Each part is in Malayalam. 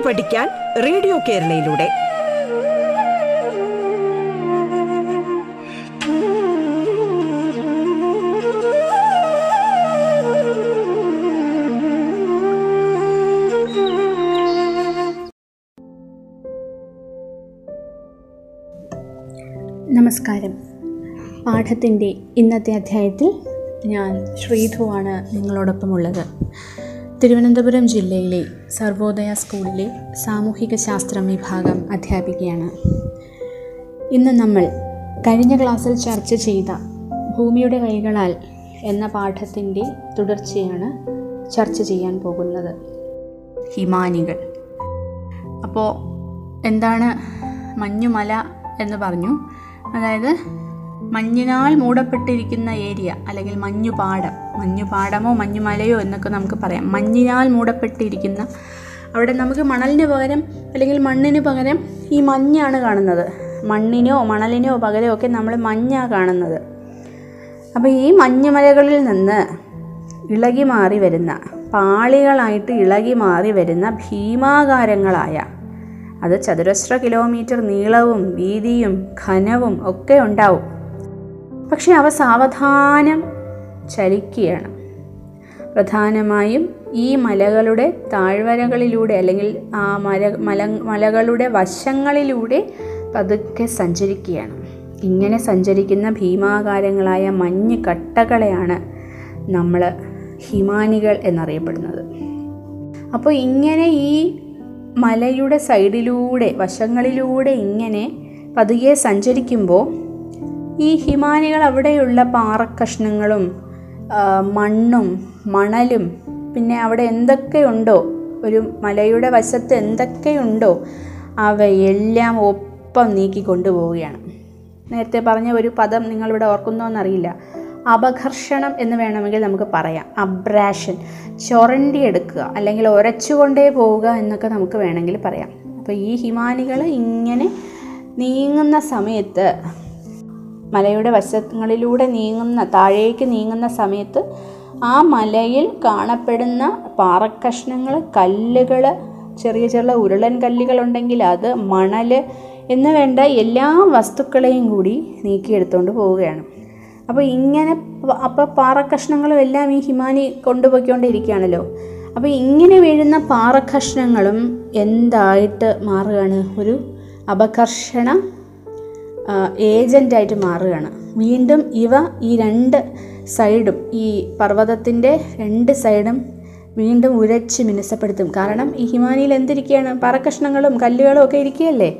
കേട്ടു പഠിക്കാൻ റേഡിയോ കേരളയിലൂടെ. നമസ്കാരം. പാഠത്തിന്റെ ഇന്നത്തെ അധ്യായത്തിൽ ഞാൻ ശ്രീധുവാണ് നിങ്ങളോടൊപ്പമുള്ളത്. തിരുവനന്തപുരം ജില്ലയിലെ സർവോദയ സ്കൂളിലെ സാമൂഹിക ശാസ്ത്രം വിഭാഗം അധ്യാപികയാണ്. ഇന്ന് നമ്മൾ കഴിഞ്ഞ ക്ലാസ്സിൽ ചർച്ച ചെയ്ത ഭൂമിയുടെ കൈകളാൽ എന്ന പാഠത്തിന്റെ തുടർച്ചയാണ് ചർച്ച ചെയ്യാൻ പോകുന്നത്. ഹിമാനികൾ. അപ്പോൾ എന്താണ് മഞ്ഞുമല എന്ന് പറഞ്ഞു. അതായത് മഞ്ഞിനാൽ മൂടപ്പെട്ടിരിക്കുന്ന ഏരിയ അല്ലെങ്കിൽ മഞ്ഞുപാടം. മഞ്ഞുപാടമോ മഞ്ഞുമലയോ എന്നൊക്കെ നമുക്ക് പറയാം. മഞ്ഞിനാൽ മൂടപ്പെട്ടിരിക്കുന്ന അവിടെ നമുക്ക് മണലിന് പകരം അല്ലെങ്കിൽ മണ്ണിന് പകരം ഈ മഞ്ഞാണ് കാണുന്നത്. മണ്ണിനോ മണലിനോ പകരമൊക്കെ നമ്മൾ മഞ്ഞാണ് കാണുന്നത്. അപ്പോൾ ഈ മഞ്ഞുമലകളിൽ നിന്ന് ഇളകി മാറി വരുന്ന പാളികളായിട്ട് ഇളകി മാറി വരുന്ന ഭീമാകാരങ്ങളായ അത് ചതുരശ്ര കിലോമീറ്റർ നീളവും വീതിയും ഘനവും ഒക്കെ ഉണ്ടാവും. പക്ഷെ അവ സാവധാനം ചലിക്കുകയാണ്. പ്രധാനമായും ഈ മലകളുടെ താഴ്വരകളിലൂടെ അല്ലെങ്കിൽ ആ മല മല മലകളുടെ വശങ്ങളിലൂടെ പതുക്കെ സഞ്ചരിക്കുകയാണ്. ഇങ്ങനെ സഞ്ചരിക്കുന്ന ഭീമാകാരങ്ങളായ മഞ്ഞ് കട്ടകളെയാണ് നമ്മൾ ഹിമാനികൾ എന്നറിയപ്പെടുന്നത്. അപ്പോൾ ഇങ്ങനെ ഈ മലയുടെ സൈഡിലൂടെ വശങ്ങളിലൂടെ ഇങ്ങനെ പതുക്കെ സഞ്ചരിക്കുമ്പോൾ ഈ ഹിമാനികൾ അവിടെയുള്ള പാറക്കഷ്ണങ്ങളും മണ്ണും മണലും പിന്നെ അവിടെ എന്തൊക്കെയുണ്ടോ? ഒരു മലയുടെ വശത്ത് എന്തൊക്കെയുണ്ടോ? അവയെല്ലാം ഒപ്പം നീക്കി കൊണ്ടുപോവുകയാണ്. നേരത്തെ പറഞ്ഞ ഒരു പദം നിങ്ങളിവിടെ ഓർക്കുന്നോ എന്നറിയില്ല അപഘർഷണം എന്ന് വേണമെങ്കിൽ നമുക്ക് പറയാം. അബ്രാഷൻ. ചൊരണ്ടി എടുക്കുക അല്ലെങ്കിൽ ഉരച്ചുകൊണ്ടേ പോവുക എന്നൊക്കെ നമുക്ക് വേണമെങ്കിൽ പറയാം. അപ്പോൾ ഈ ഹിമാനികൾ ഇങ്ങനെ നീങ്ങുന്ന സമയത്ത് മലയുടെ വശങ്ങളിലൂടെ നീങ്ങുന്ന താഴേക്ക് നീങ്ങുന്ന സമയത്ത് ആ മലയിൽ കാണപ്പെടുന്ന പാറക്കഷ്ണങ്ങൾ കല്ലുകൾ ചെറിയ ചെറിയ ഉരുളൻ കല്ലുകളുണ്ടെങ്കിൽ അത് മണൽ എന്ന് വേണ്ട എല്ലാ വസ്തുക്കളെയും കൂടി നീക്കിയെടുത്തുകൊണ്ട് പോവുകയാണ്. അപ്പോൾ ഇങ്ങനെ അപ്പോൾ പാറക്കഷ്ണങ്ങളും എല്ലാം ഈ ഹിമാനി കൊണ്ടുപോയിക്കൊണ്ടിരിക്കുകയാണല്ലോ. അപ്പോൾ ഇങ്ങനെ വീഴുന്ന പാറക്കഷ്ണങ്ങളും എന്തായിട്ട് മാറുകയാണ്? ഒരു അപകർഷണ ഏജന്റായിട്ട് മാറുകയാണ്. വീണ്ടും ഇവ ഈ രണ്ട് സൈഡും ഈ പർവതത്തിന്റെ രണ്ട് സൈഡും വീണ്ടും ഉരച്ച് മിനുസപ്പെടുത്തും. കാരണം ഈ ഹിമാനിയിൽ എന്തിരിക്കുകയാണ്? പറക്കഷ്ണങ്ങളും കല്ലുകളും ഒക്കെ ഇരിക്കുകയല്ലേ?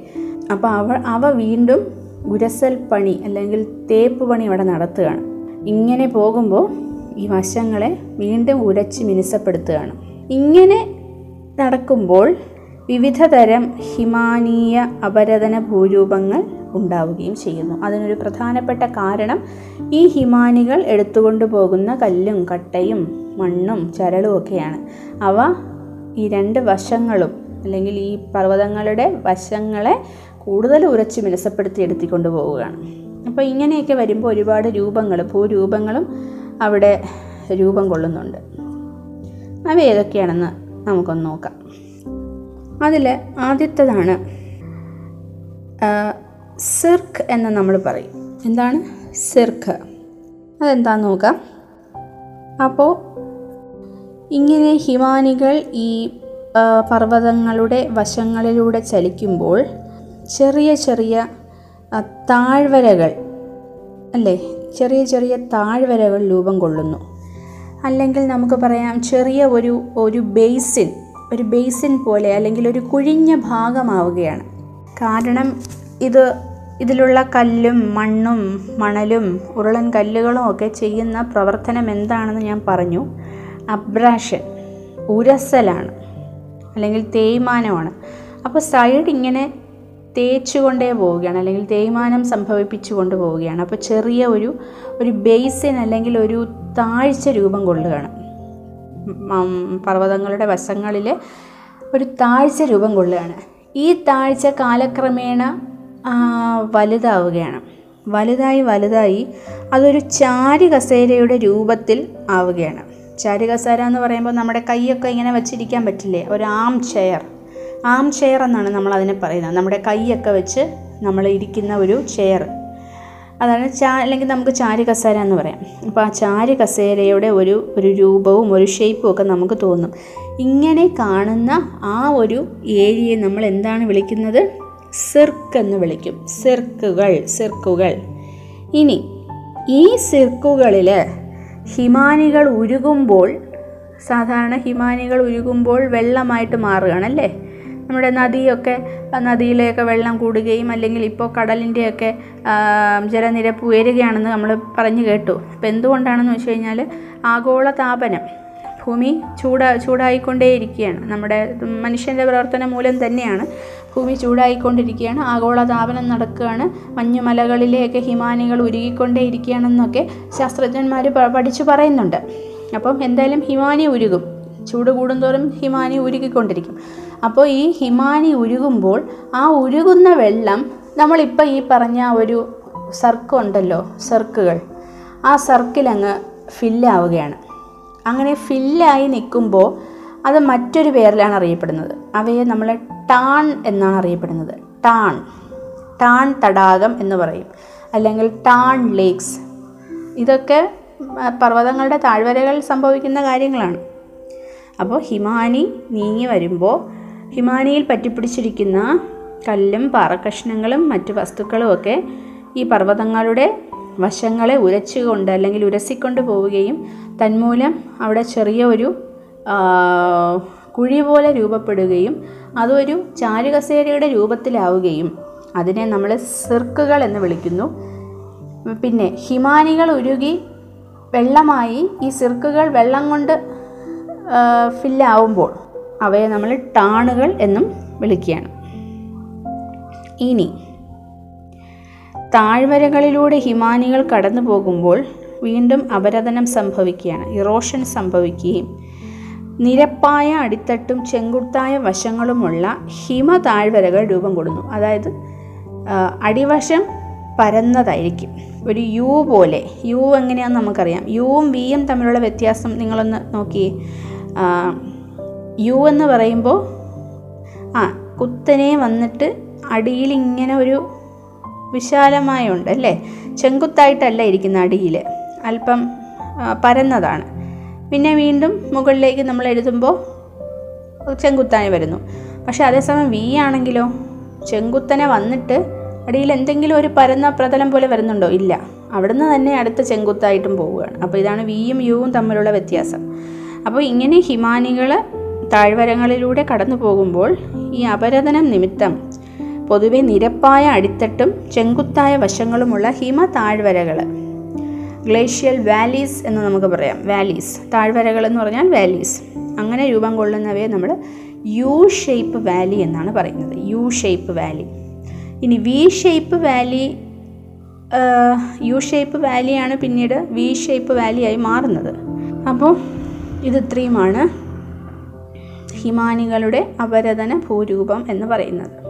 അപ്പോൾ അവ അവ വീണ്ടും ഉരസൽ പണി അല്ലെങ്കിൽ തേപ്പ് പണി അവിടെ നടത്തുകയാണ്. ഇങ്ങനെ പോകുമ്പോൾ ഈ വശങ്ങളെ വീണ്ടും ഉരച്ച് മിനുസപ്പെടുത്തുകയാണ്. ഇങ്ങനെ നടക്കുമ്പോൾ വിവിധതരം ഹിമാനീയ അപരതന ഭൂരൂപങ്ങൾ ഉണ്ടാവുകയും ചെയ്യുന്നു. അതിനൊരു പ്രധാനപ്പെട്ട കാരണം ഈ ഹിമാനികൾ എടുത്തുകൊണ്ട് പോകുന്ന കല്ലും കട്ടയും മണ്ണും ചരളും ഒക്കെയാണ്. അവ ഈ രണ്ട് വശങ്ങളും അല്ലെങ്കിൽ ഈ പർവതങ്ങളുടെ വശങ്ങളെ കൂടുതൽ ഉരച്ച് മിനസപ്പെടുത്തി എടുത്തിക്കൊണ്ട് പോവുകയാണ്. അപ്പോൾ ഇങ്ങനെയൊക്കെ വരുമ്പോൾ ഒരുപാട് രൂപങ്ങൾ ഭൂരൂപങ്ങളും അവിടെ രൂപം കൊള്ളുന്നുണ്ട്. അവ ഏതൊക്കെയാണെന്ന് നമുക്കൊന്ന് നോക്കാം. അതിൽ ആദ്യത്തേതാണ് സിർക്ക് എന്ന് നമ്മൾ പറയും. എന്താണ്? സിർക്ക്. അതെന്താന്ന് നോക്കാം. അപ്പോൾ ഇങ്ങനെ ഹിമാനികൾ ഈ പർവതങ്ങളുടെ വശങ്ങളിലൂടെ ചലിക്കുമ്പോൾ ചെറിയ ചെറിയ താഴ്വരകൾ അല്ലേ? ചെറിയ ചെറിയ താഴ്വരകൾ രൂപം കൊള്ളുന്നു. അല്ലെങ്കിൽ നമുക്ക് പറയാം ചെറിയ ഒരു ഒരു ബേസിൻ ഒരു ബേസിൻ പോലെ അല്ലെങ്കിൽ ഒരു കുഴിഞ്ഞ ഭാഗമാവുകയാണ്. കാരണം ഇത് ഇതിലുള്ള കല്ലും മണ്ണും മണലും ഉരുളൻ കല്ലുകളും ഒക്കെ ചെയ്യുന്ന പ്രവർത്തനം എന്താണെന്ന് ഞാൻ പറഞ്ഞു. അബ്രാഷൻ ഉരസലാണ് അല്ലെങ്കിൽ തേയ്മാനമാണ്. അപ്പോൾ സൈഡ് ഇങ്ങനെ തേച്ചുകൊണ്ടേ പോവുകയാണ് അല്ലെങ്കിൽ തേയ്മാനം സംഭവിപ്പിച്ചു കൊണ്ട് പോവുകയാണ്. അപ്പോൾ ചെറിയ ഒരു ഒരു ബേസിൻ അല്ലെങ്കിൽ ഒരു താഴ്ച രൂപം കൊള്ളുകയാണ്. പർവതങ്ങളുടെ വശങ്ങളിൽ ഒരു താഴ്ച രൂപം കൊള്ളുകയാണ്. ഈ താഴ്ച കാലക്രമേണ വലുതാവുകയാണ്. വലുതായി വലുതായി അതൊരു ചാരി കസേരയുടെ രൂപത്തിൽ ആവുകയാണ്. ചാരി കസേര എന്ന് പറയുമ്പോൾ നമ്മുടെ കൈയൊക്കെ ഇങ്ങനെ വെച്ചിരിക്കാൻ പറ്റില്ലേ? ഒരു ആം ചെയർ ആം ചെയർ എന്നാണ് നമ്മൾ അതിനെ പറയുന്നത്. നമ്മുടെ കൈയൊക്കെ വെച്ച് നമ്മൾ ഇരിക്കുന്ന ഒരു ചെയർ അതാണ് ചാ അല്ലെങ്കിൽ നമുക്ക് ചാരി കസേര എന്ന് പറയാം. അപ്പോൾ ആ ചാരി കസേരയുടെ ഒരു ഒരു രൂപവും ഒരു ഷേപ്പും ഒക്കെ നമുക്ക് തോന്നും. ഇങ്ങനെ കാണുന്ന ആ ഒരു ഏരിയയെ നമ്മൾ എന്താണ് വിളിക്കുന്നത്? സിർക്ക് എന്ന് വിളിക്കും. സിർക്കുകൾ സിർക്കുകൾ. ഇനി ഈ സിർക്കുകളിൽ ഹിമാനികൾ ഉരുകുമ്പോൾ സാധാരണ ഹിമാനികൾ ഉരുകുമ്പോൾ വെള്ളമായിട്ട് മാറുകയാണല്ലേ? നമ്മുടെ നദിയൊക്കെ നദിയിലെയൊക്കെ വെള്ളം കൂടുകയും അല്ലെങ്കിൽ ഇപ്പോൾ കടലിന്റെയൊക്കെ ജലനിരപ്പ് ഉയരുകയാണെന്ന് നമ്മൾ പറഞ്ഞു കേട്ടു. അപ്പോൾ എന്തുകൊണ്ടാണെന്ന് വെച്ച് കഴിഞ്ഞാൽ ആഗോള താപനം ഭൂമി ചൂട ചൂടായിക്കൊണ്ടേയിരിക്കുകയാണ്. നമ്മുടെ മനുഷ്യന്റെ പ്രവർത്തനം മൂലം തന്നെയാണ് ഭൂമി ചൂടായിക്കൊണ്ടിരിക്കുകയാണ്. ആഗോളതാപനം നടക്കുകയാണ്. മഞ്ഞുമലകളിലെയൊക്കെ ഹിമാനികൾ ഉരുകിക്കൊണ്ടേയിരിക്കുകയാണെന്നൊക്കെ ശാസ്ത്രജ്ഞന്മാർ പഠിച്ചു പറയുന്നുണ്ട്. അപ്പം എന്തായാലും ഹിമാനി ഉരുകും. ചൂട് കൂടുന്തോറും ഹിമാനി ഉരുകിക്കൊണ്ടിരിക്കും. അപ്പോൾ ഈ ഹിമാനി ഉരുകുമ്പോൾ ആ ഉരുകുന്ന വെള്ളം നമ്മളിപ്പോൾ ഈ പറഞ്ഞ ഒരു സർക്കുണ്ടല്ലോ സർക്കുകൾ. ആ സർക്കിലങ്ങ് ഫില്ലാവുകയാണ് അങ്ങനെ ഫില്ലായി നിൽക്കുമ്പോൾ അത് മറ്റൊരു പേരിലാണ് അറിയപ്പെടുന്നത്. അവയെ നമ്മൾ ടാൺ എന്നാണ് അറിയപ്പെടുന്നത്. ടാൺ. ടാൺ തടാകം എന്ന് പറയും. അല്ലെങ്കിൽ ടാൺ ലേക്സ്. ഇതൊക്കെ പർവതങ്ങളുടെ താഴ്വരകളിൽ സംഭവിക്കുന്ന കാര്യങ്ങളാണ്. അപ്പോൾ ഹിമാനി നീങ്ങി വരുമ്പോൾ ഹിമാനിയിൽ പറ്റിപ്പിടിച്ചിരിക്കുന്ന കല്ലും പാറക്കഷ്ണങ്ങളും മറ്റു വസ്തുക്കളുമൊക്കെ ഈ പർവതങ്ങളുടെ വശങ്ങളെ ഉരച്ചുകൊണ്ട് അല്ലെങ്കിൽ ഉരസിക്കൊണ്ട് പോവുകയും തന്മൂലം അവിടെ ചെറിയ ഒരു കുഴി പോലെ രൂപപ്പെടുകയും അതൊരു ചാരുകസേരയുടെ രൂപത്തിലാവുകയും അതിനെ നമ്മൾ സിർക്കുകൾ എന്ന് വിളിക്കുന്നു. പിന്നെ ഹിമാനികൾ ഉരുകി വെള്ളമായി ഈ സിർക്കുകൾ വെള്ളം കൊണ്ട് ഫില്ലാവുമ്പോൾ അവയെ നമ്മൾ ടാണുകൾ എന്നും വിളിക്കുകയാണ്. ഇനി താഴ്വരകളിലൂടെ ഹിമാനികൾ കടന്നു പോകുമ്പോൾ വീണ്ടും അപരതനം സംഭവിക്കുകയാണ് ഇറോഷൻ സംഭവിക്കുകയും. നിരപ്പായ അടിത്തട്ടും ചെങ്കുത്തായ വശങ്ങളുമുള്ള ഹിമ താഴ്വരകൾ രൂപം കൊടുക്കുന്നു അതായത് അടിവശം പരന്നതായിരിക്കും. ഒരു യു പോലെ യു എങ്ങനെയാണെന്ന് നമുക്കറിയാം. യുവും വിയും തമ്മിലുള്ള വ്യത്യാസം നിങ്ങളൊന്ന് നോക്കിയേ. ആ, യു എന്ന് പറയുമ്പോൾ ആ കുത്തനെ വന്നിട്ട് അടിയിൽ ഇങ്ങനെ ഒരു വിശാലമായ ഉണ്ട് അല്ലേ ചെങ്കുത്തായിട്ടല്ല ഇരിക്കുന്ന അടിയിൽ. അല്പം പരന്നതാണ്. പിന്നെ വീണ്ടും മുകളിലേക്ക് നമ്മൾ എഴുതുമ്പോൾ ചെങ്കുത്തായി വരുന്നു. പക്ഷേ അതേസമയം വി ആണെങ്കിലോ? ചെങ്കുത്തനെ വന്നിട്ട് അടിയിൽ എന്തെങ്കിലും ഒരു പരന്ന പ്രതലം പോലെ വരുന്നുണ്ടോ? ഇല്ല. അവിടുന്ന് തന്നെ അടുത്ത ചെങ്കുത്തായിട്ടും പോവുകയാണ്. അപ്പോൾ ഇതാണ് വിയും യുവും തമ്മിലുള്ള വ്യത്യാസം. അപ്പോൾ ഇങ്ങനെ ഹിമാനികൾ താഴ്വരങ്ങളിലൂടെ കടന്നു പോകുമ്പോൾ ഈ അപരതനം നിമിത്തം പൊതുവെ നിരപ്പായ അടിത്തട്ടും ചെങ്കുത്തായ വശങ്ങളുമുള്ള ഹിമ താഴ്വരകൾ. ഗ്ലേഷ്യൽ വാലീസ് എന്ന് നമുക്ക് പറയാം. വാലീസ്. താഴ്വരകൾ എന്ന് പറഞ്ഞാൽ വാലീസ്. അങ്ങനെ രൂപം കൊള്ളുന്നവയെ നമ്മൾ യു ഷേപ്പ് വാലി എന്നാണ് പറയുന്നത്. U shape valley. ഇനി V shape valley U shape വാലിയാണ് പിന്നീട് വി ഷേപ്പ് വാലിയായി മാറുന്നത്. അപ്പോൾ ഇത് ഇത്രയുമാണ് ഹിമാനികളുടെ അപരതന ഭൂരൂപം എന്ന് പറയുന്നത്.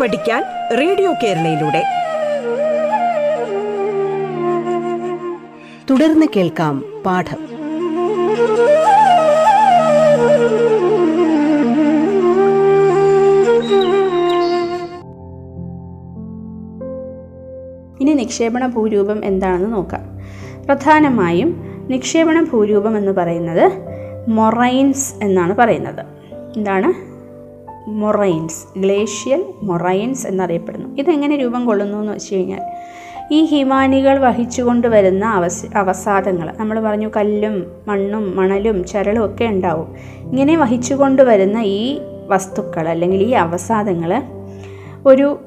പഠിക്കാൻ റേഡിയോ കേരളയിലൂടെ. തുടർന്ന് കേൾക്കാം പാഠം. ഇനി നിക്ഷേപണ ഭൂരൂപം എന്താണെന്ന് നോക്കാം. പ്രധാനമായും നിക്ഷേപണ ഭൂരൂപം എന്ന് പറയുന്നത് മൊറൈൻസ് എന്നാണ് പറയുന്നത്. എന്താണ്? മൊറൈൻസ് ഗ്ലേഷ്യൽ മൊറൈൻസ് എന്നറിയപ്പെടുന്നു. ഇതെങ്ങനെ രൂപം കൊള്ളുന്നു എന്ന് വെച്ച് കഴിഞ്ഞാൽ ഈ ഹിമാനികൾ വഹിച്ചുകൊണ്ട് വരുന്ന അവസ അവസാദങ്ങൾ നമ്മൾ പറഞ്ഞു കല്ലും മണ്ണും മണലും ചരളും ഒക്കെ ഉണ്ടാവും. ഇങ്ങനെ വഹിച്ചുകൊണ്ട് വരുന്ന ഈ വസ്തുക്കൾ അല്ലെങ്കിൽ ഈ അവസാദങ്ങൾ ഒരു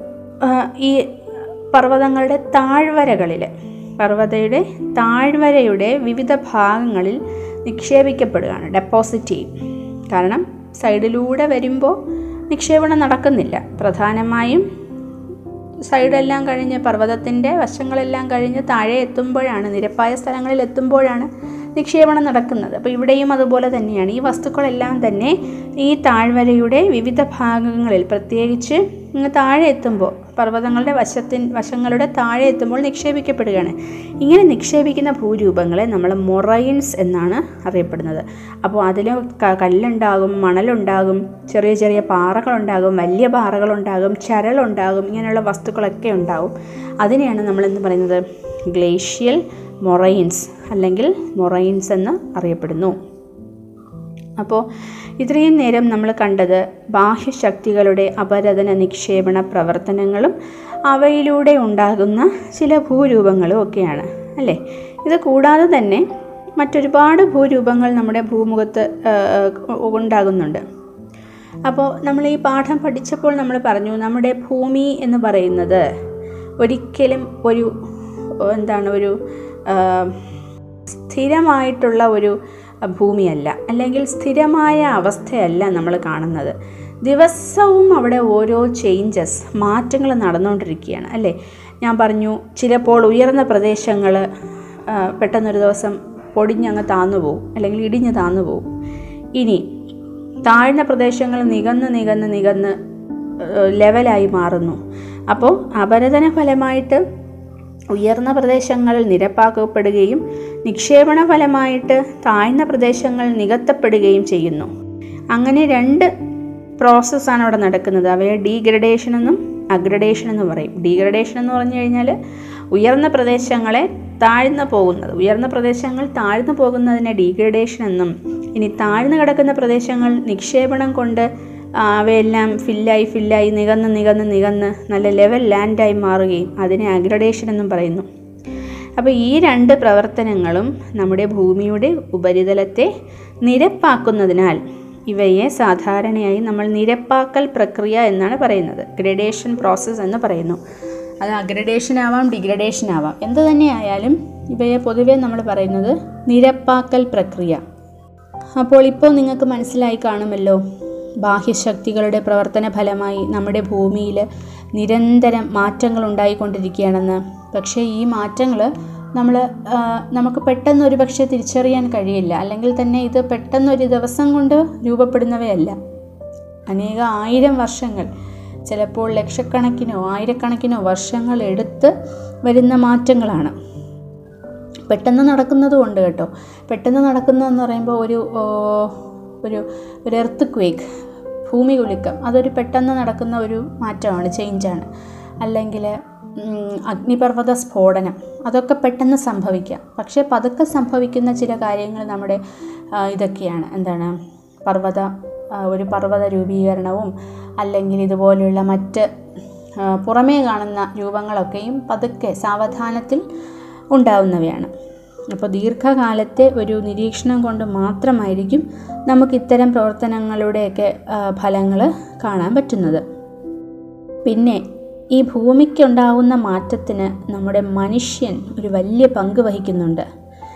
ഈ പർവതങ്ങളുടെ താഴ്വരകളിൽ പർവതയുടെ താഴ്വരയുടെ വിവിധ ഭാഗങ്ങളിൽ നിക്ഷേപിക്കപ്പെടുകയാണ് ഡെപ്പോസിറ്റ് ചെയ്യും കാരണം സൈഡിലൂടെ വരുമ്പോൾ നിക്ഷേപണം നടക്കുന്നില്ല. പ്രധാനമായും സൈഡെല്ലാം കഴിഞ്ഞ് പർവതത്തിന്റെ വശങ്ങളെല്ലാം കഴിഞ്ഞ് താഴെ എത്തുമ്പോഴാണ് നിരപ്പായ സ്ഥലങ്ങളിൽ എത്തുമ്പോഴാണ് നിക്ഷേപണം നടക്കുന്നത്. അപ്പോൾ ഇവിടെയും അതുപോലെ തന്നെയാണ്. ഈ വസ്തുക്കളെല്ലാം തന്നെ ഈ താഴ്വരയുടെ വിവിധ ഭാഗങ്ങളിൽ പ്രത്യേകിച്ച് താഴെ എത്തുമ്പോൾ പർവതങ്ങളുടെ വശത്തിൻ വശങ്ങളുടെ താഴെ എത്തുമ്പോൾ നിക്ഷേപിക്കപ്പെടുകയാണ്. ഇങ്ങനെ നിക്ഷേപിക്കുന്ന ഭൂരൂപങ്ങളെ നമ്മൾ മൊറൈൻസ് എന്നാണ് അറിയപ്പെടുന്നത്. അപ്പോൾ അതിൽ കല്ലുണ്ടാകും മണലുണ്ടാകും ചെറിയ ചെറിയ പാറകളുണ്ടാകും വലിയ പാറകളുണ്ടാകും ചരലുണ്ടാകും ഇങ്ങനെയുള്ള വസ്തുക്കളൊക്കെ ഉണ്ടാകും അതിനെയാണ് നമ്മൾ എന്ന് പറയുന്നത്? ഗ്ലേഷ്യൽ മൊറൈൻസ് അല്ലെങ്കിൽ മൊറൈൻസ് എന്ന് അറിയപ്പെടുന്നു. അപ്പോൾ ഇത്രയും നേരം നമ്മൾ കണ്ടത് ബാഹ്യശക്തികളുടെ അപരതന നിക്ഷേപണ പ്രവർത്തനങ്ങളും അവയിലൂടെ ഉണ്ടാകുന്ന ചില ഭൂരൂപങ്ങളും ഒക്കെയാണ് അല്ലേ? ഇത് കൂടാതെ തന്നെ മറ്റൊരുപാട് ഭൂരൂപങ്ങൾ നമ്മുടെ ഭൂമുഖത്ത് ഉണ്ടാകുന്നുണ്ട്. അപ്പോൾ നമ്മൾ ഈ പാഠം പഠിച്ചപ്പോൾ നമ്മൾ പറഞ്ഞു നമ്മുടെ ഭൂമി എന്ന് പറയുന്നത് ഒരിക്കലും ഒരു എന്താണ് ഒരു സ്ഥിരമായിട്ടുള്ള ഒരു ഭൂമിയല്ല അല്ലെങ്കിൽ സ്ഥിരമായ അവസ്ഥയല്ല നമ്മൾ കാണുന്നത്. ദിവസവും അവിടെ ഓരോ ചേഞ്ചസ് മാറ്റങ്ങൾ നടന്നുകൊണ്ടിരിക്കുകയാണ് അല്ലേ? ഞാൻ പറഞ്ഞു ചിലപ്പോൾ ഉയർന്ന പ്രദേശങ്ങൾ പെട്ടെന്നൊരു ദിവസം പൊടിഞ്ഞങ്ങ് താന്നു പോകും അല്ലെങ്കിൽ ഇടിഞ്ഞ് താന്നു പോകും ഇനി താഴ്ന്ന പ്രദേശങ്ങൾ നികന്ന് നികന്ന് നികന്ന് ലെവലായി മാറുന്നു. അപ്പോൾ അപരതന ഫലമായിട്ട് ഉയർന്ന പ്രദേശങ്ങൾ നിരപ്പാക്കപ്പെടുകയും നിക്ഷേപണ ഫലമായിട്ട് താഴ്ന്ന പ്രദേശങ്ങൾ നികത്തപ്പെടുകയും ചെയ്യുന്നു. അങ്ങനെ രണ്ട് പ്രോസസ്സാണ് അവിടെ നടക്കുന്നത്. അവയെ ഡീഗ്രഡേഷൻ എന്നും അഗ്രഡേഷൻ എന്ന് പറയും. ഡീഗ്രഡേഷൻ എന്ന് പറഞ്ഞു കഴിഞ്ഞാൽ ഉയർന്ന പ്രദേശങ്ങളെ താഴ്ന്നു പോകുന്നത്. ഉയർന്ന പ്രദേശങ്ങൾ താഴ്ന്നു പോകുന്നതിനെ ഡീഗ്രഡേഷൻ എന്നും ഇനി താഴ്ന്നു കിടക്കുന്ന പ്രദേശങ്ങൾ നിക്ഷേപണം കൊണ്ട് അവയെല്ലാം ഫില്ലായി ഫില്ലായി നികന്ന് നികന്ന് നികന്ന് നല്ല ലെവൽ ലാൻഡായി മാറുകയും അതിനെ അഗ്രഡേഷൻ എന്നും പറയുന്നു. അപ്പോൾ ഈ രണ്ട് പ്രവർത്തനങ്ങളും നമ്മുടെ ഭൂമിയുടെ ഉപരിതലത്തെ നിരപ്പാക്കുന്നതിനാൽ ഇവയെ സാധാരണയായി നമ്മൾ നിരപ്പാക്കൽ പ്രക്രിയ എന്നാണ് പറയുന്നത്. ഗ്രഡേഷൻ പ്രോസസ്സ് എന്ന് പറയുന്നു. അത് അഗ്രഡേഷൻ ആവാം ഡിഗ്രഡേഷൻ ആവാം. എന്ത് തന്നെയായാലും ഇവയെ പൊതുവേ നമ്മൾ പറയുന്നത് നിരപ്പാക്കൽ പ്രക്രിയ. അപ്പോൾ ഇപ്പോൾ നിങ്ങൾക്ക് മനസ്സിലായി കാണുമല്ലോ ബാഹ്യശക്തികളുടെ പ്രവർത്തന ഫലമായി നമ്മുടെ ഭൂമിയിൽ നിരന്തരം മാറ്റങ്ങൾ ഉണ്ടായിക്കൊണ്ടിരിക്കുകയാണെന്ന്. പക്ഷേ ഈ മാറ്റങ്ങൾ നമ്മൾ നമുക്ക് പെട്ടെന്ന് ഒരു പക്ഷേ തിരിച്ചറിയാൻ കഴിയില്ല. അല്ലെങ്കിൽ തന്നെ ഇത് പെട്ടെന്നൊരു ദിവസം കൊണ്ട് രൂപപ്പെടുന്നവയല്ല. അനേക ആയിരം വർഷങ്ങൾ ചിലപ്പോൾ ലക്ഷക്കണക്കിനോ ആയിരക്കണക്കിനോ വർഷങ്ങൾ എടുത്ത് വരുന്ന മാറ്റങ്ങളാണ്. പെട്ടെന്ന് നടക്കുന്നതുകൊണ്ട് കേട്ടോ. പെട്ടെന്ന് നടക്കുന്നതെന്ന് പറയുമ്പോൾ ഒരു ഒരു ഒരു എർത്ത് ക്വേക്ക് ഭൂമി കുലുക്കം അതൊരു പെട്ടെന്ന് നടക്കുന്ന ഒരു മാറ്റമാണ് ചേഞ്ചാണ് അല്ലെങ്കിൽ അഗ്നിപർവത സ്ഫോടനം അതൊക്കെ പെട്ടെന്ന് സംഭവിക്കാം. പക്ഷേ പതുക്കെ സംഭവിക്കുന്ന ചില കാര്യങ്ങൾ നമ്മുടെ ഇതൊക്കെയാണ്. എന്താണ്? പർവത ഒരു പർവത രൂപീകരണവും അല്ലെങ്കിൽ ഇതുപോലെയുള്ള മറ്റ് പുറമേ കാണുന്ന രൂപങ്ങളൊക്കെയും പതുക്കെ സാവധാനത്തിൽ ഉണ്ടാവുന്നവയാണ്. അപ്പോൾ ദീർഘകാലത്തെ ഒരു നിരീക്ഷണം കൊണ്ട് മാത്രമായിരിക്കും നമുക്ക് ഇത്തരം പ്രവർത്തനങ്ങളുടെയൊക്കെ ഫലങ്ങൾ കാണാൻ പറ്റുന്നത്. പിന്നെ ഈ ഭൂമിക്കുണ്ടാവുന്ന മാറ്റത്തിന് നമ്മുടെ മനുഷ്യൻ ഒരു വലിയ പങ്ക് വഹിക്കുന്നുണ്ട്.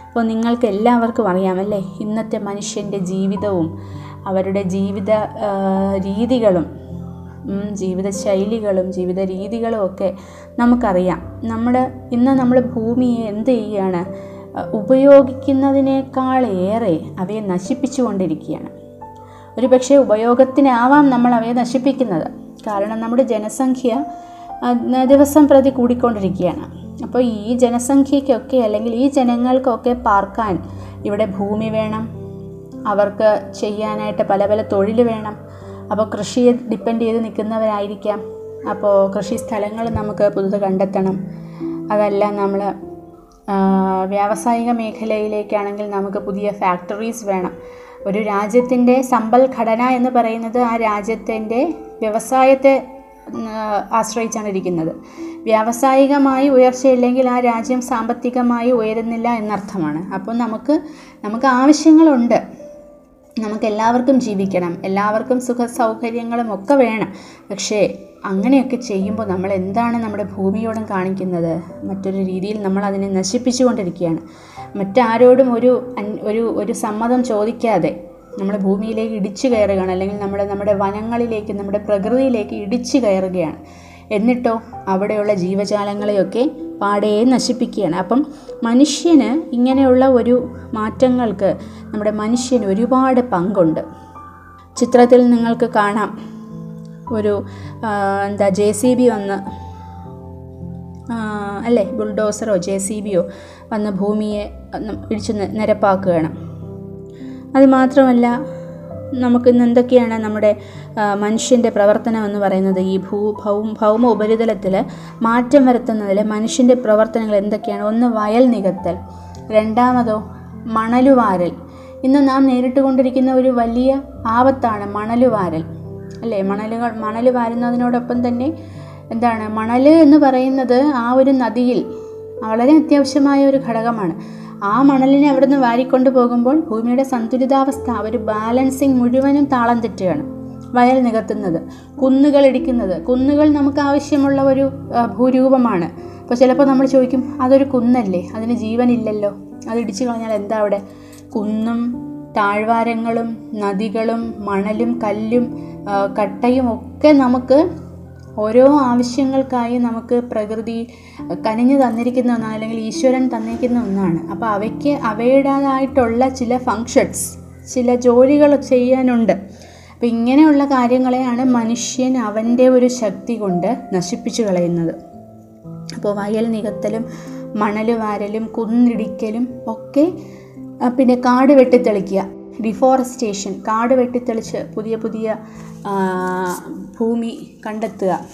അപ്പോൾ നിങ്ങൾക്ക് എല്ലാവർക്കും അറിയാമല്ലേ ഇന്നത്തെ മനുഷ്യന്റെ ജീവിതവും അവരുടെ ജീവിത രീതികളും ജീവിത ശൈലികളും ജീവിത രീതികളും ഒക്കെ നമുക്കറിയാം. നമ്മുടെ ഇന്ന് നമ്മൾ ഭൂമിയെ എന്ത് ചെയ്യുകയാണ് അഹ് ഉപയോഗിക്കുന്നതിനേക്കാളേറെ അവയെ നശിപ്പിച്ചുകൊണ്ടിരിക്കുകയാണ്. ഒരു പക്ഷേ ഉപയോഗത്തിനാവാം നമ്മൾ അവയെ നശിപ്പിക്കുന്നത്. കാരണം നമ്മുടെ ജനസംഖ്യ ദിവസം പ്രതി കൂടിക്കൊണ്ടിരിക്കുകയാണ്. അപ്പോൾ ഈ ജനസംഖ്യയ്ക്കൊക്കെ അല്ലെങ്കിൽ ഈ ജനങ്ങൾക്കൊക്കെ പാർക്കാൻ ഇവിടെ ഭൂമി വേണം. അവർക്ക് ചെയ്യാനായിട്ട് പല പല തൊഴിൽ വേണം. അപ്പോൾ കൃഷിയെ ഡിപ്പെൻഡ് ചെയ്ത് നിൽക്കുന്നവരായിരിക്കാം. അപ്പോൾ കൃഷി സ്ഥലങ്ങൾ നമുക്ക് പുതുത് കണ്ടെത്തണം. അതല്ല നമ്മൾ വ്യാവസായിക മേഖലയിലേക്കാണെങ്കിൽ നമുക്ക് പുതിയ ഫാക്ടറീസ് വേണം. ഒരു രാജ്യത്തിന്റെ സമ്പൽ ഘടന എന്ന് പറയുന്നത് ആ രാജ്യത്തിന്റെ വ്യവസായത്തെ ആശ്രയിച്ചാണ് ഇരിക്കുന്നത്. വ്യാവസായികമായി ഉയർച്ചയില്ലെങ്കിൽ ആ രാജ്യം സാമ്പത്തികമായി ഉയരുന്നില്ല എന്നർത്ഥമാണ്. അപ്പോൾ നമുക്ക് നമുക്ക് ആവശ്യങ്ങളുണ്ട്. നമുക്ക് എല്ലാവർക്കും ജീവിക്കണം. എല്ലാവർക്കും സുഖ സൗകര്യങ്ങളും ഒക്കെ വേണം. പക്ഷേ അങ്ങനെയൊക്കെ ചെയ്യുമ്പോൾ നമ്മൾ എന്താണ് നമ്മുടെ ഭൂമിയോടും കാണിക്കുന്നത്? മറ്റൊരു രീതിയിൽ നമ്മൾ അതിനെ നശിപ്പിച്ചുകൊണ്ടിരിക്കുകയാണ്. മറ്റാരോടും ഒരു ഒരു ഒരു സമ്മതം ചോദിക്കാതെ നമ്മുടെ ഭൂമിയിലേക്ക് ഇടിച്ചു കയറുകയാണ്. അല്ലെങ്കിൽ നമ്മുടെ നമ്മുടെ വനങ്ങളിലേക്ക് നമ്മുടെ പ്രകൃതിയിലേക്ക് ഇടിച്ചു കയറുകയാണ്. എന്നിട്ടോ അവിടെയുള്ള ജീവജാലങ്ങളെയൊക്കെ പാടെ നശിപ്പിക്കുകയാണ്. അപ്പം മനുഷ്യന് ഇങ്ങനെയുള്ള ഒരു മാറ്റങ്ങൾക്ക് നമ്മുടെ മനുഷ്യന് ഒരുപാട് പങ്കുണ്ട്. ചിത്രത്തിൽ നിങ്ങൾക്ക് കാണാം. ഒരു എന്താ ജെ സി ബി വന്ന് അല്ലേ ബുൾഡോസറോ ജെ സി ബിയോ വന്ന് ഭൂമിയെ ഇടിച്ച് നിരപ്പാക്കുകയാണ്. അതുമാത്രമല്ല നമുക്കിന്ന് എന്തൊക്കെയാണ് നമ്മുടെ മനുഷ്യന്റെ പ്രവർത്തനം എന്ന് പറയുന്നത്? ഈ ഭൂ ഭൗമ ഭൗമ ഉപരിതലത്തിൽ മാറ്റം വരുത്തുന്നതിൽ മനുഷ്യന്റെ പ്രവർത്തനങ്ങൾ എന്തൊക്കെയാണ്? ഒന്ന് വയൽ നികത്തൽ രണ്ടാമതോ മണലുവാരൽ. ഇന്ന് നാം നേരിട്ട് കൊണ്ടിരിക്കുന്ന ഒരു വലിയ ആപത്താണ് മണലുവാരൽ. അല്ലേ? മണലുകൾ മണൽ വാരുന്നതിനോടൊപ്പം തന്നെ എന്താണ്? മണൽ എന്ന് പറയുന്നത് ആ ഒരു നദിയിൽ വളരെ അത്യാവശ്യമായ ഒരു ഘടകമാണ്. ആ മണലിനെ അവിടുന്ന് വാരിക്കൊണ്ട് പോകുമ്പോൾ ഭൂമിയുടെ സന്തുലിതാവസ്ഥ ഒരു ബാലൻസിങ് മുഴുവനും താളം തെറ്റുകയാണ്. വയൽ നികത്തുന്നത് കുന്നുകൾ ഇടിക്കുന്നത്. കുന്നുകൾ നമുക്ക് ആവശ്യമുള്ള ഒരു ഭൂരൂപമാണ്. അപ്പോൾ ചിലപ്പോൾ നമ്മൾ ചോദിക്കും അതൊരു കുന്നല്ലേ? അതിന് ജീവനില്ലല്ലോ? അത് ഇടിച്ചു കളഞ്ഞാൽ എന്താ അവിടെ? കുന്നും താഴ്വാരങ്ങളും നദികളും മണലും കല്ലും കട്ടയും ഒക്കെ നമുക്ക് ഓരോ ആവശ്യങ്ങൾക്കായി നമുക്ക് പ്രകൃതി കനിഞ്ഞു തന്നിരിക്കുന്ന ഒന്നാണ് അല്ലെങ്കിൽ ഈശ്വരൻ തന്നിരിക്കുന്ന ഒന്നാണ്. അപ്പോൾ അവയ്ക്ക് അവയുടേതായിട്ടുള്ള ചില ഫങ്ഷൻസ് ചില ജോലികൾ ചെയ്യാനുണ്ട്. അപ്പം ഇങ്ങനെയുള്ള കാര്യങ്ങളെയാണ് മനുഷ്യൻ അവന്റെ ഒരു ശക്തി കൊണ്ട് നശിപ്പിച്ചു കളയുന്നത്. അപ്പോൾ വയൽ നികത്തലും മണൽ വാരലും കുന്നിടിക്കലും ഒക്കെ പിന്നെ കാട് വെട്ടിത്തെളിക്കുക. ഡിഫോറസ്റ്റേഷൻ കാട് വെട്ടിത്തെളിച്ച് പുതിയ പുതിയ ഭൂമി കണ്ടെത്തുക.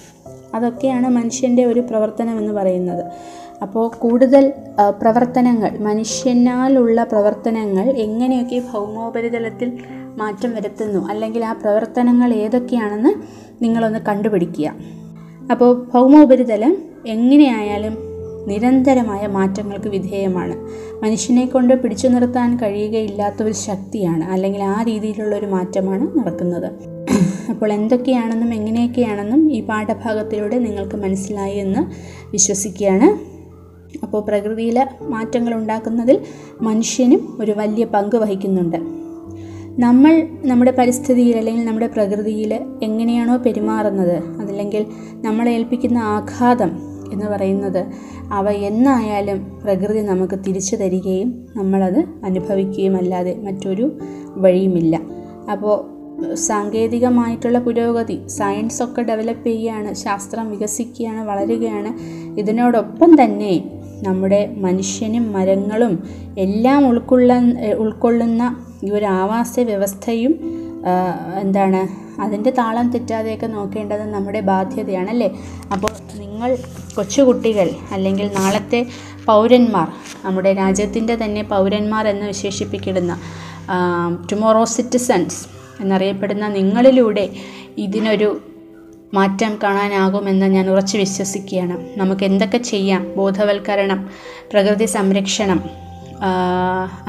അതൊക്കെയാണ് മനുഷ്യന്റെ ഒരു പ്രവർത്തനം എന്ന് പറയുന്നത്. അപ്പോൾ കൂടുതൽ പ്രവർത്തനങ്ങൾ മനുഷ്യനാലുള്ള പ്രവർത്തനങ്ങൾ എങ്ങനെയൊക്കെ ഭൗമോപരിതലത്തിൽ മാറ്റം വരുത്തുന്നു? അല്ലെങ്കിൽ ആ പ്രവർത്തനങ്ങൾ ഏതൊക്കെയാണെന്ന് നിങ്ങളൊന്ന് കണ്ടുപിടിക്കുക. അപ്പോൾ ഭൗമോപരിതലം എങ്ങനെയായാലും നിരന്തരമായ മാറ്റങ്ങൾക്ക് വിധേയമാണ്. മനുഷ്യനെ കൊണ്ട് പിടിച്ചു നിർത്താൻ കഴിയുകയില്ലാത്ത ഒരു ശക്തിയാണ് അല്ലെങ്കിൽ ആ രീതിയിലുള്ള ഒരു മാറ്റമാണ് നടക്കുന്നത്. അപ്പോൾ എന്തൊക്കെയാണെന്നും എങ്ങനെയൊക്കെയാണെന്നും ഈ പാഠഭാഗത്തിലൂടെ നിങ്ങൾക്ക് മനസ്സിലായി എന്ന് വിശ്വസിക്കുകയാണ്. അപ്പോൾ പ്രകൃതിയിലെ മാറ്റങ്ങൾ ഉണ്ടാക്കുന്നതിൽ മനുഷ്യനും ഒരു വലിയ പങ്ക് വഹിക്കുന്നുണ്ട്. നമ്മൾ നമ്മുടെ പരിസ്ഥിതിയിൽ അല്ലെങ്കിൽ നമ്മുടെ പ്രകൃതിയിൽ എങ്ങനെയാണോ പെരുമാറുന്നത് അതല്ലെങ്കിൽ നമ്മളെ ഏൽപ്പിക്കുന്ന ആഘാതം എന്ന് പറയുന്നത്. അവ എന്നായാലും പ്രകൃതി നമുക്ക് തിരിച്ചു തരികയും നമ്മളത് അനുഭവിക്കുകയും അല്ലാതെ മറ്റൊരു വഴിയുമില്ല. അപ്പോൾ സാങ്കേതികമായിട്ടുള്ള പുരോഗതി സയൻസ് ഒക്കെ ഡെവലപ്പ് ചെയ്യുകയാണ് ശാസ്ത്രം വികസിക്കുകയാണ് വളരുകയാണ്. ഇതിനോടൊപ്പം തന്നെ നമ്മുടെ മനുഷ്യനും മരങ്ങളും എല്ലാം ഉൾക്കൊള്ള ഉൾക്കൊള്ളുന്ന ഈ ഒരു ആവാസ വ്യവസ്ഥയും എന്താണ് അതിന്റെ താളം തെറ്റാതെയൊക്കെ നോക്കേണ്ടത് നമ്മുടെ ബാധ്യതയാണല്ലേ? അപ്പോൾ നിങ്ങൾ കൊച്ചുകുട്ടികൾ അല്ലെങ്കിൽ നാളത്തെ പൗരന്മാർ നമ്മുടെ രാജ്യത്തിന്റെ തന്നെ പൗരന്മാർ എന്ന് വിശേഷിപ്പിക്കപ്പെടുന്ന ടുമോറോ സിറ്റിസൺസ് എന്നറിയപ്പെടുന്ന നിങ്ങളിലൂടെ ഇതിനൊരു മാറ്റം കാണാനാകുമെന്ന് ഞാൻ ഉറച്ചു വിശ്വസിക്കുകയാണ്. നമുക്ക് എന്തൊക്കെ ചെയ്യാം? ബോധവൽക്കരണം പ്രകൃതി സംരക്ഷണം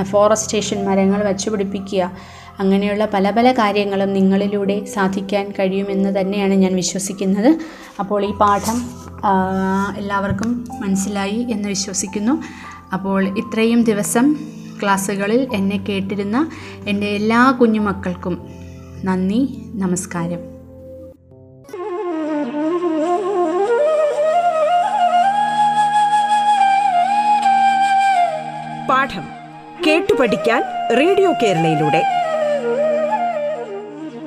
ഫോറസ്റ്റേഷൻ മരങ്ങൾ വച്ചുപിടിപ്പിക്കുക അങ്ങനെയുള്ള പല പല കാര്യങ്ങളും നിങ്ങളിലൂടെ സാധിക്കാൻ കഴിയുമെന്ന് തന്നെയാണ് ഞാൻ വിശ്വസിക്കുന്നത്. അപ്പോൾ ഈ പാഠം എല്ലാവർക്കും മനസ്സിലായി എന്ന് വിശ്വസിക്കുന്നു. അപ്പോൾ ഇത്രയും ദിവസം ക്ലാസ്സുകളിൽ എന്നെ കേട്ടിരുന്ന എന്റെ എല്ലാ കുഞ്ഞുമക്കൾക്കും നന്ദി നമസ്കാരം. പാഠം കേട്ടു പഠിക്കാൻ റേഡിയോ കേരളയിലൂടെ.